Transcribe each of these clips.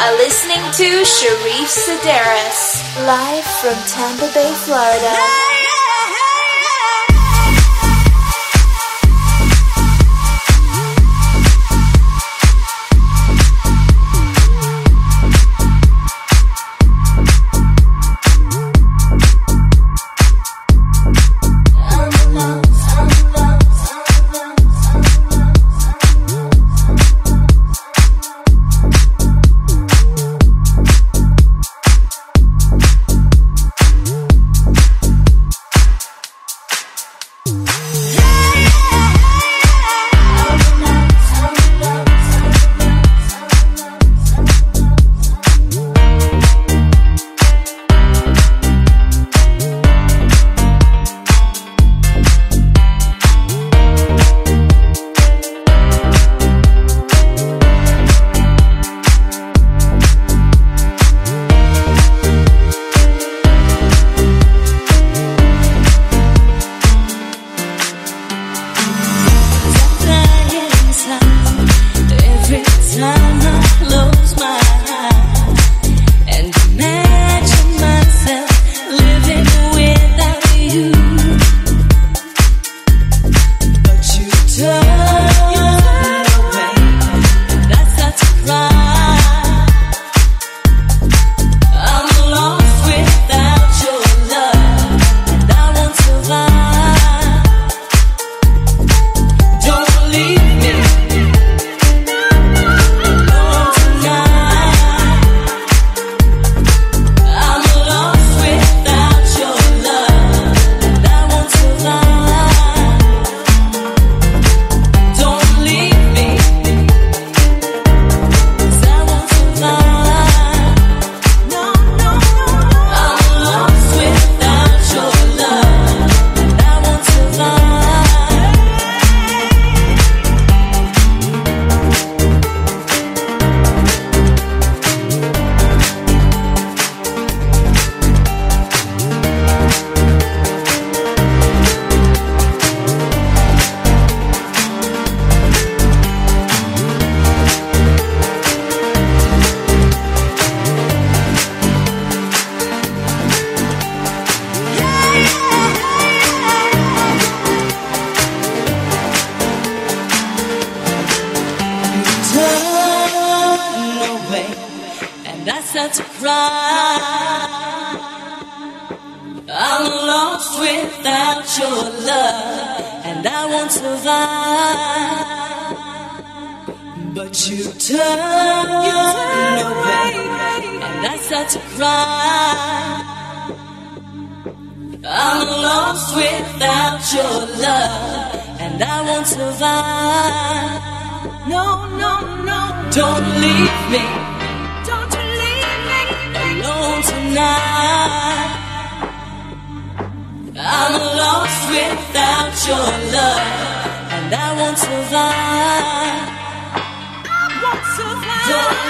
are listening to Sharif Sedaris, live from Tampa Bay, Florida.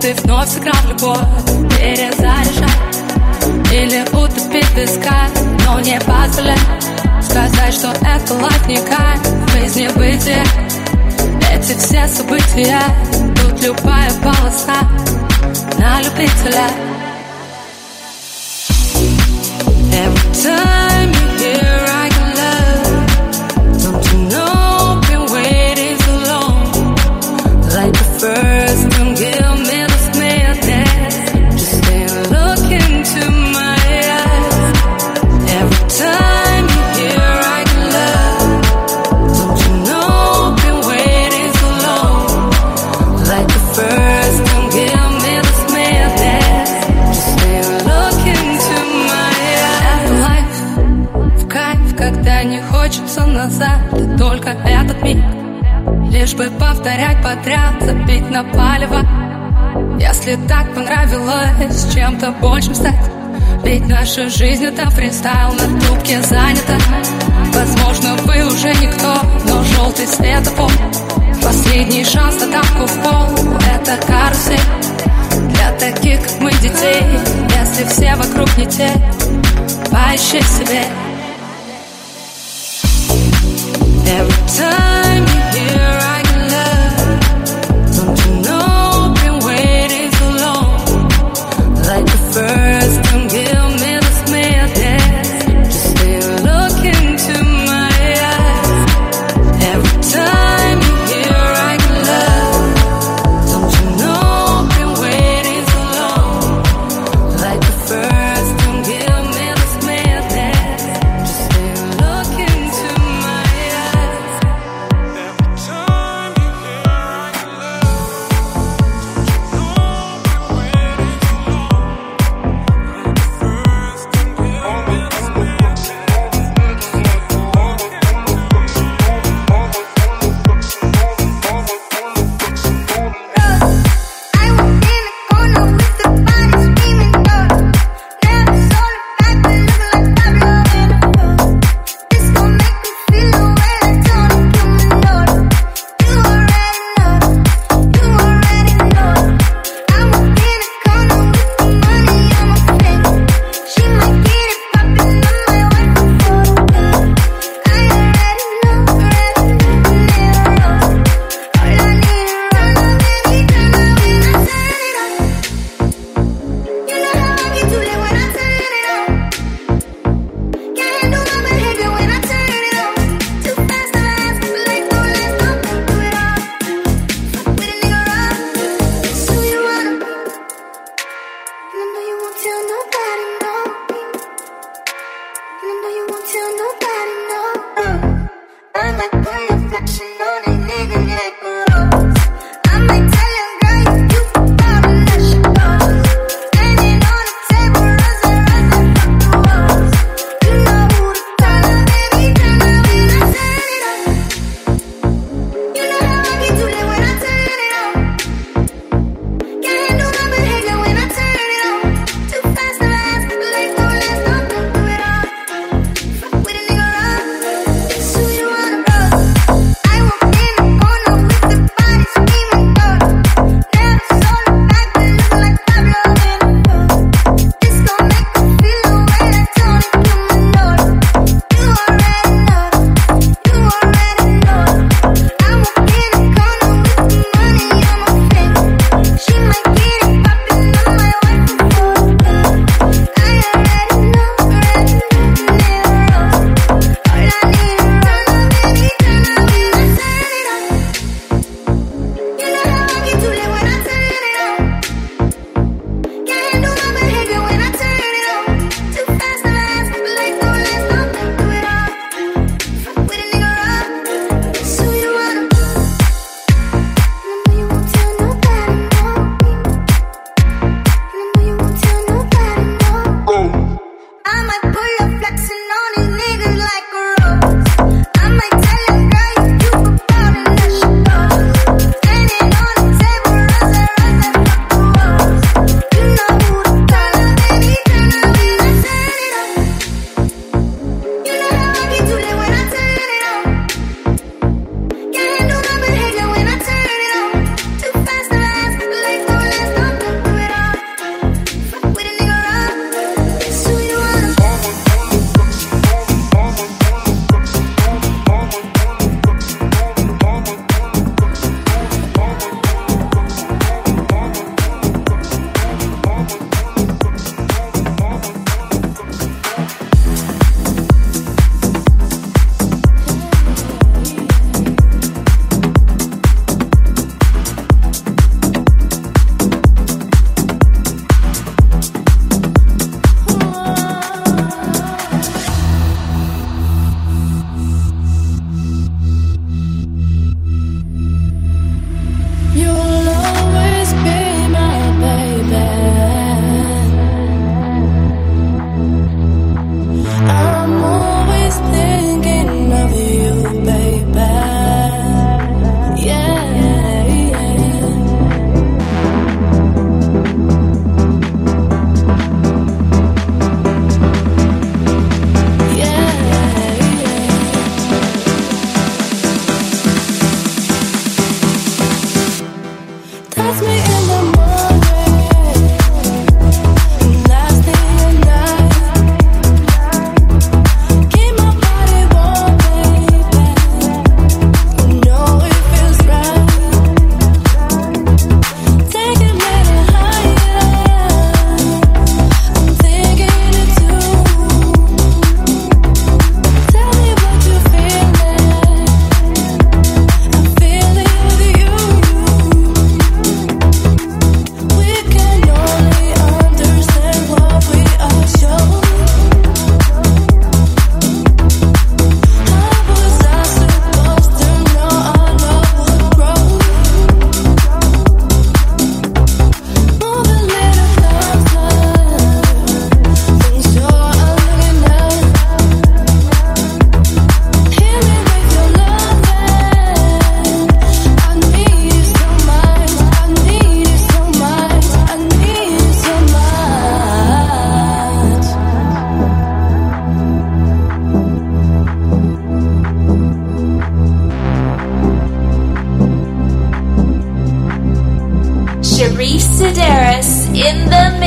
ты вновь сыграл любовь. Перезаряжай. Или утопить песка Но не позволяй. Сказать, что это латника Жизни бытия Эти все события. Тут любая полоса На любителя. Every time Наша жизнь это фристайл, на трубке занята. Возможно, вы уже никто, но желтый светофор Последний шанс на тапку в пол Это карусель. Для таких, как мы, детей Если все вокруг не те Поищи себе. Every time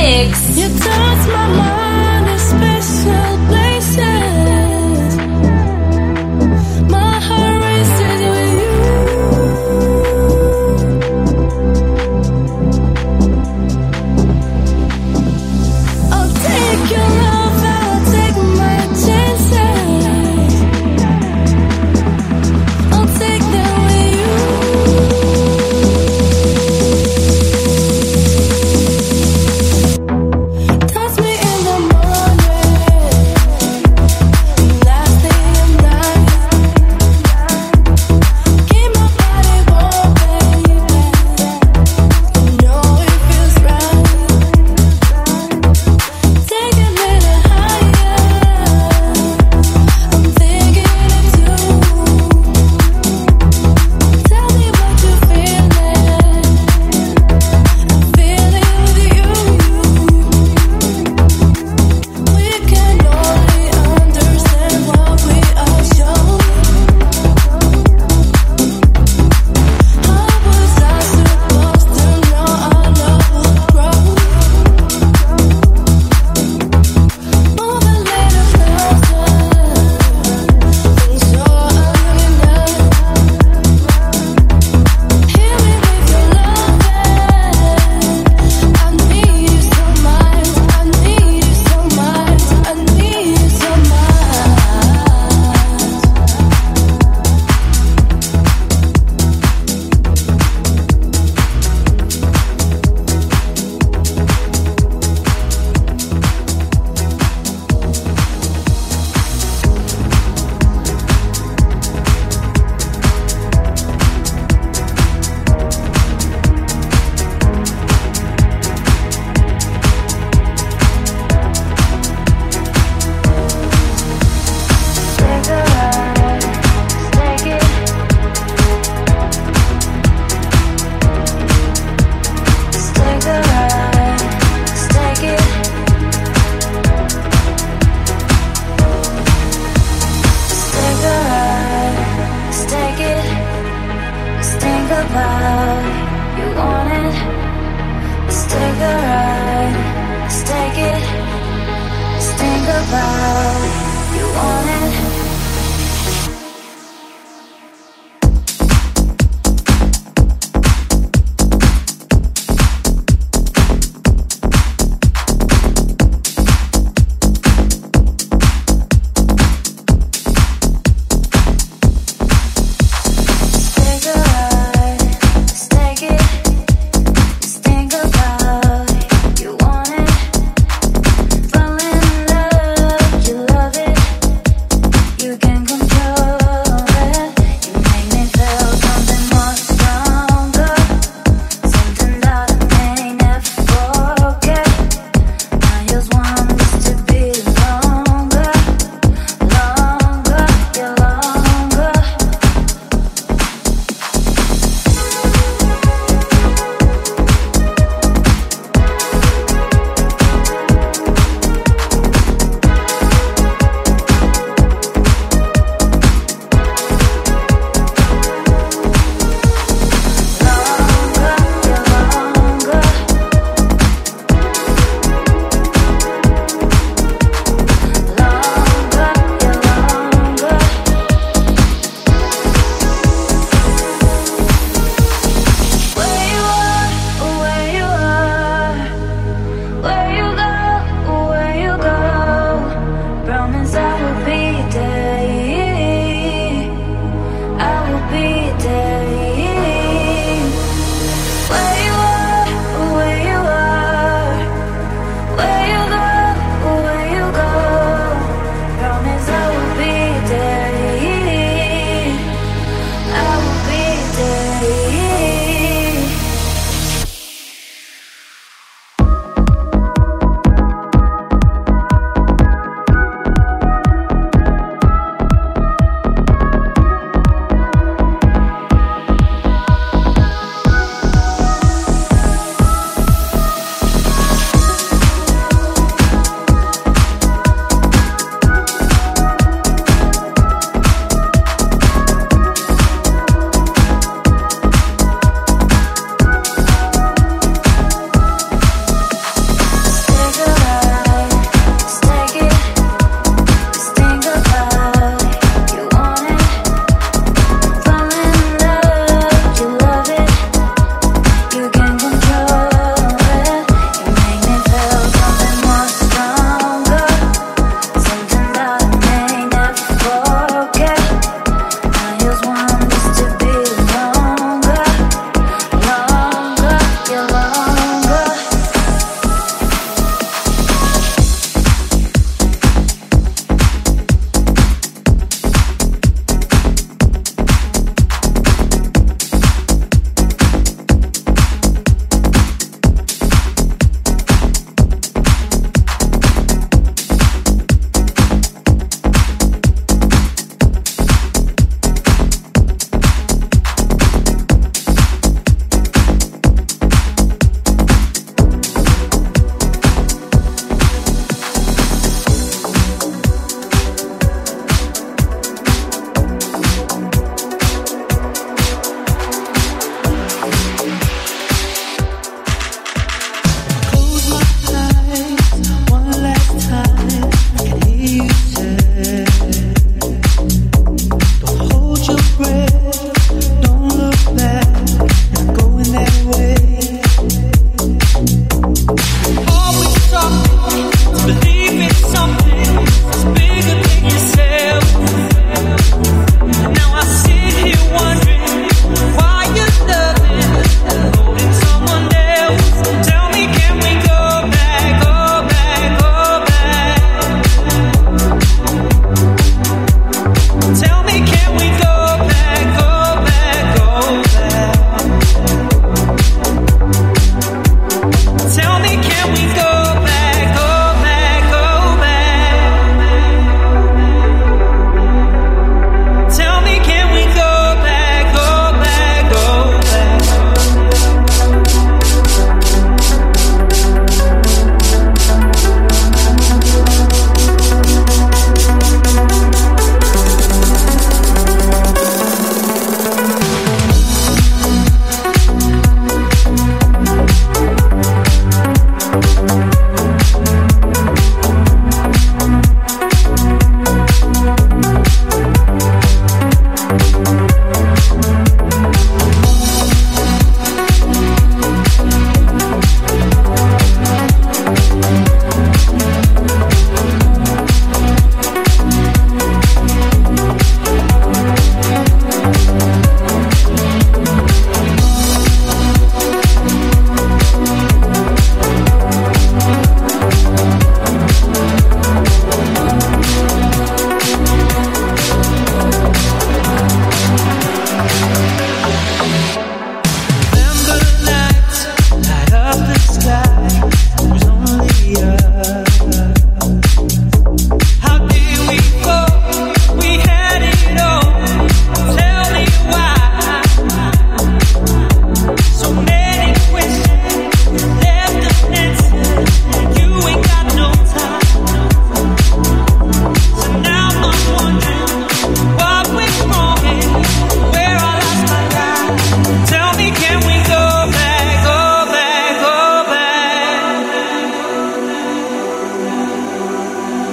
mix.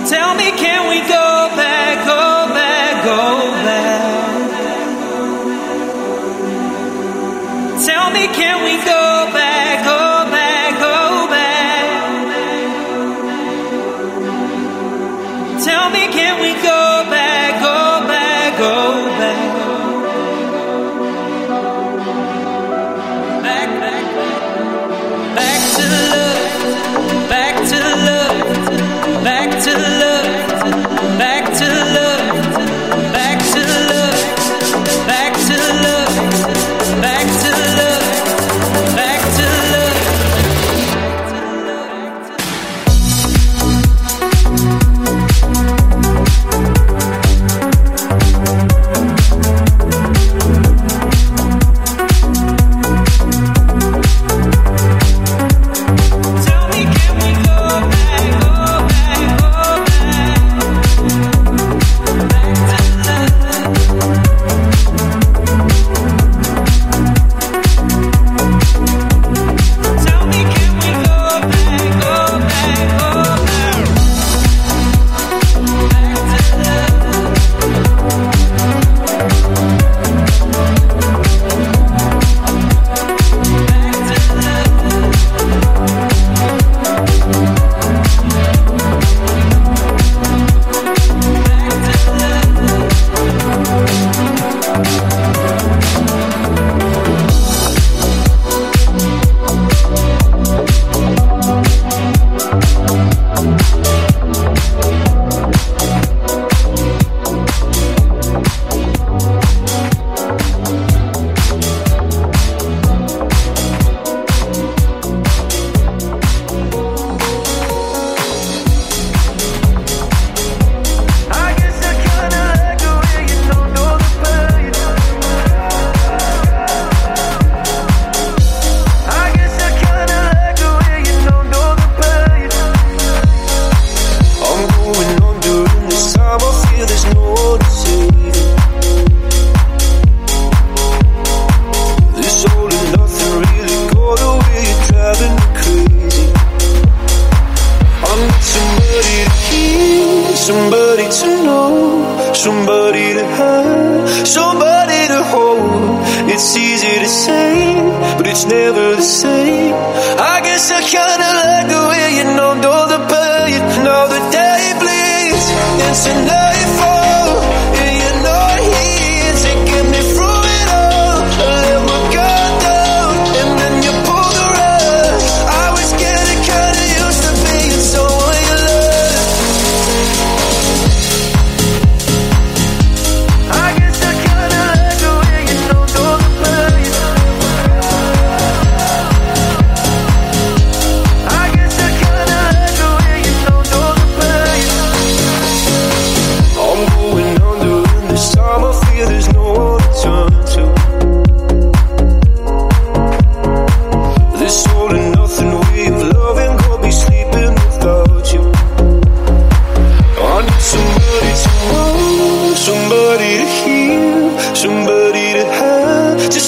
Tell me, can we go back, go back, go back? Tell me, can we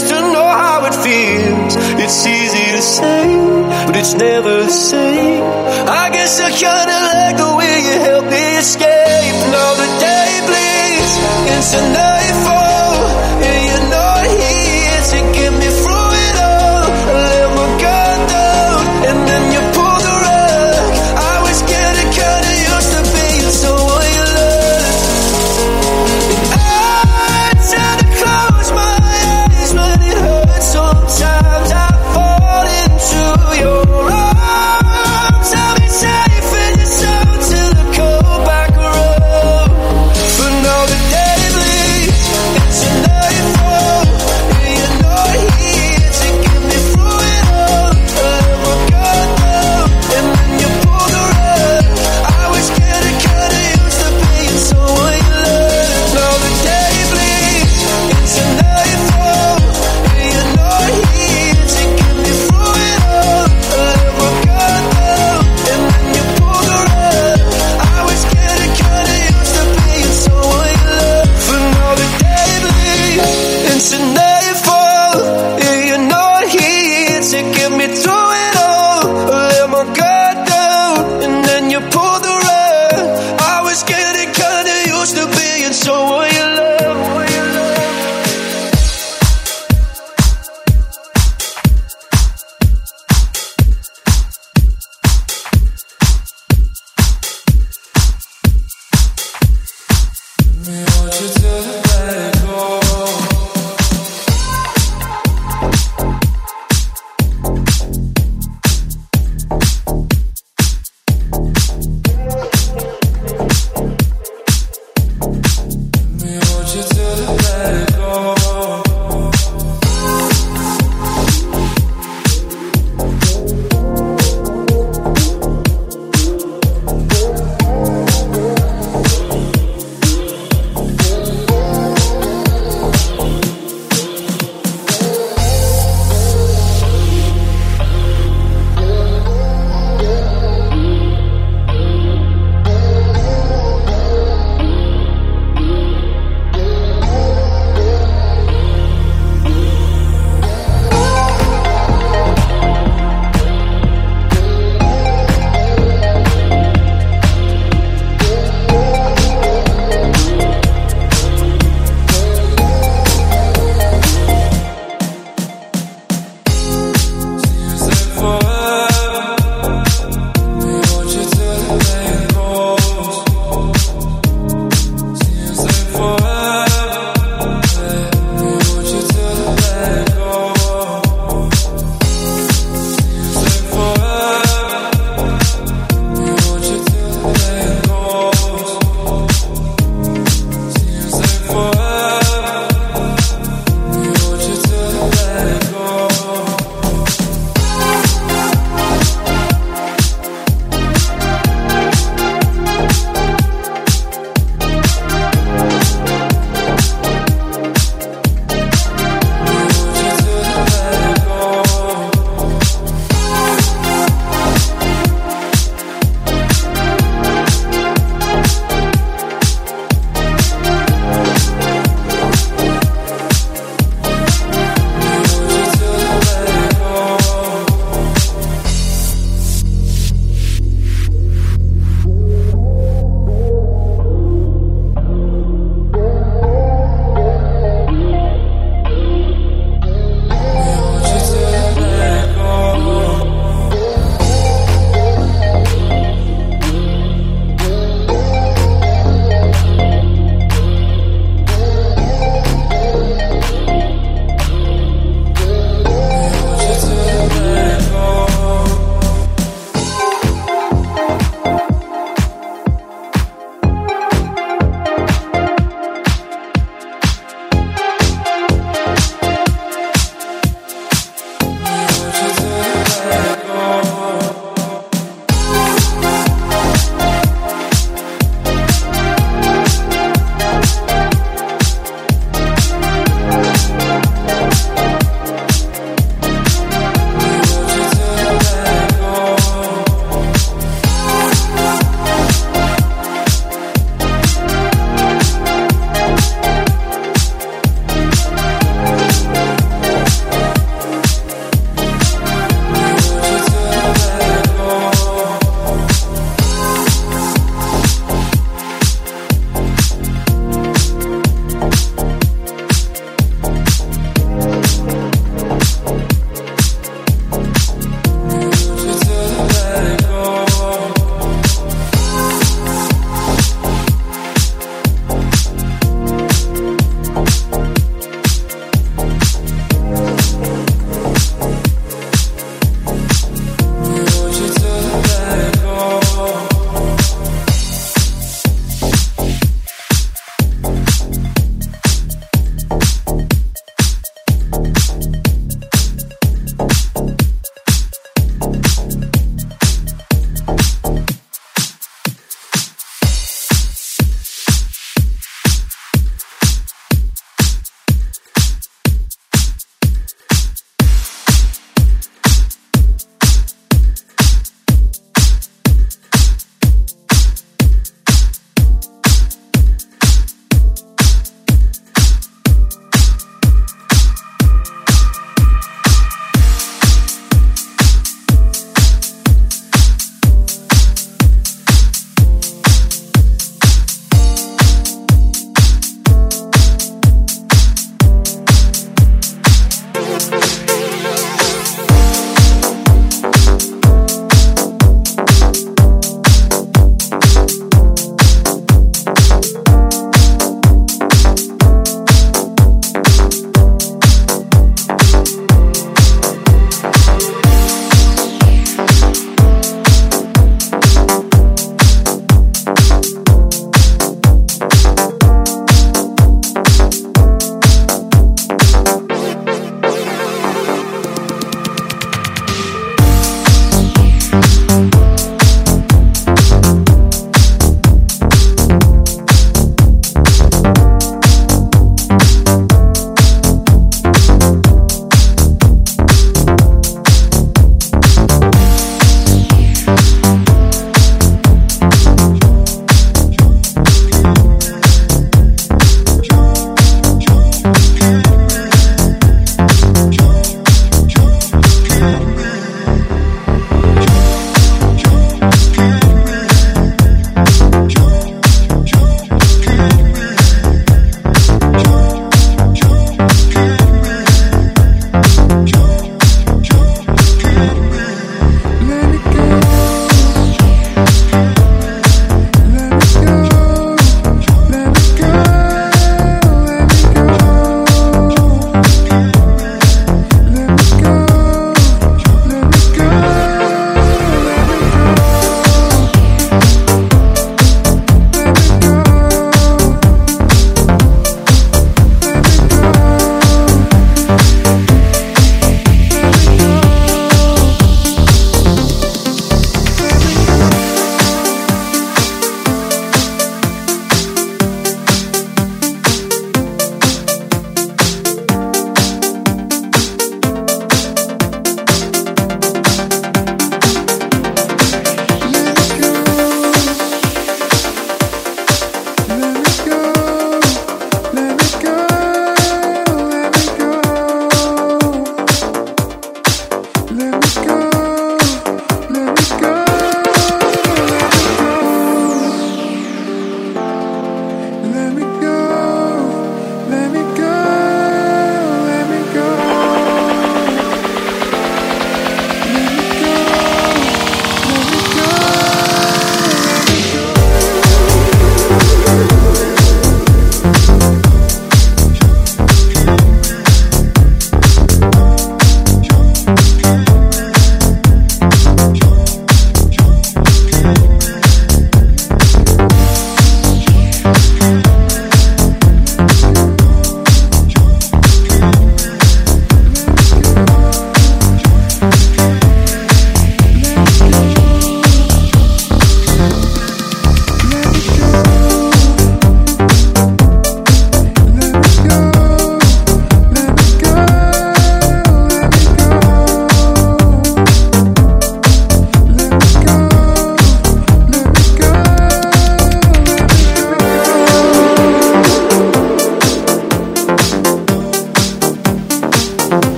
used to know how it feels. It's easy to say, but it's never the same. I guess I kinda like the way.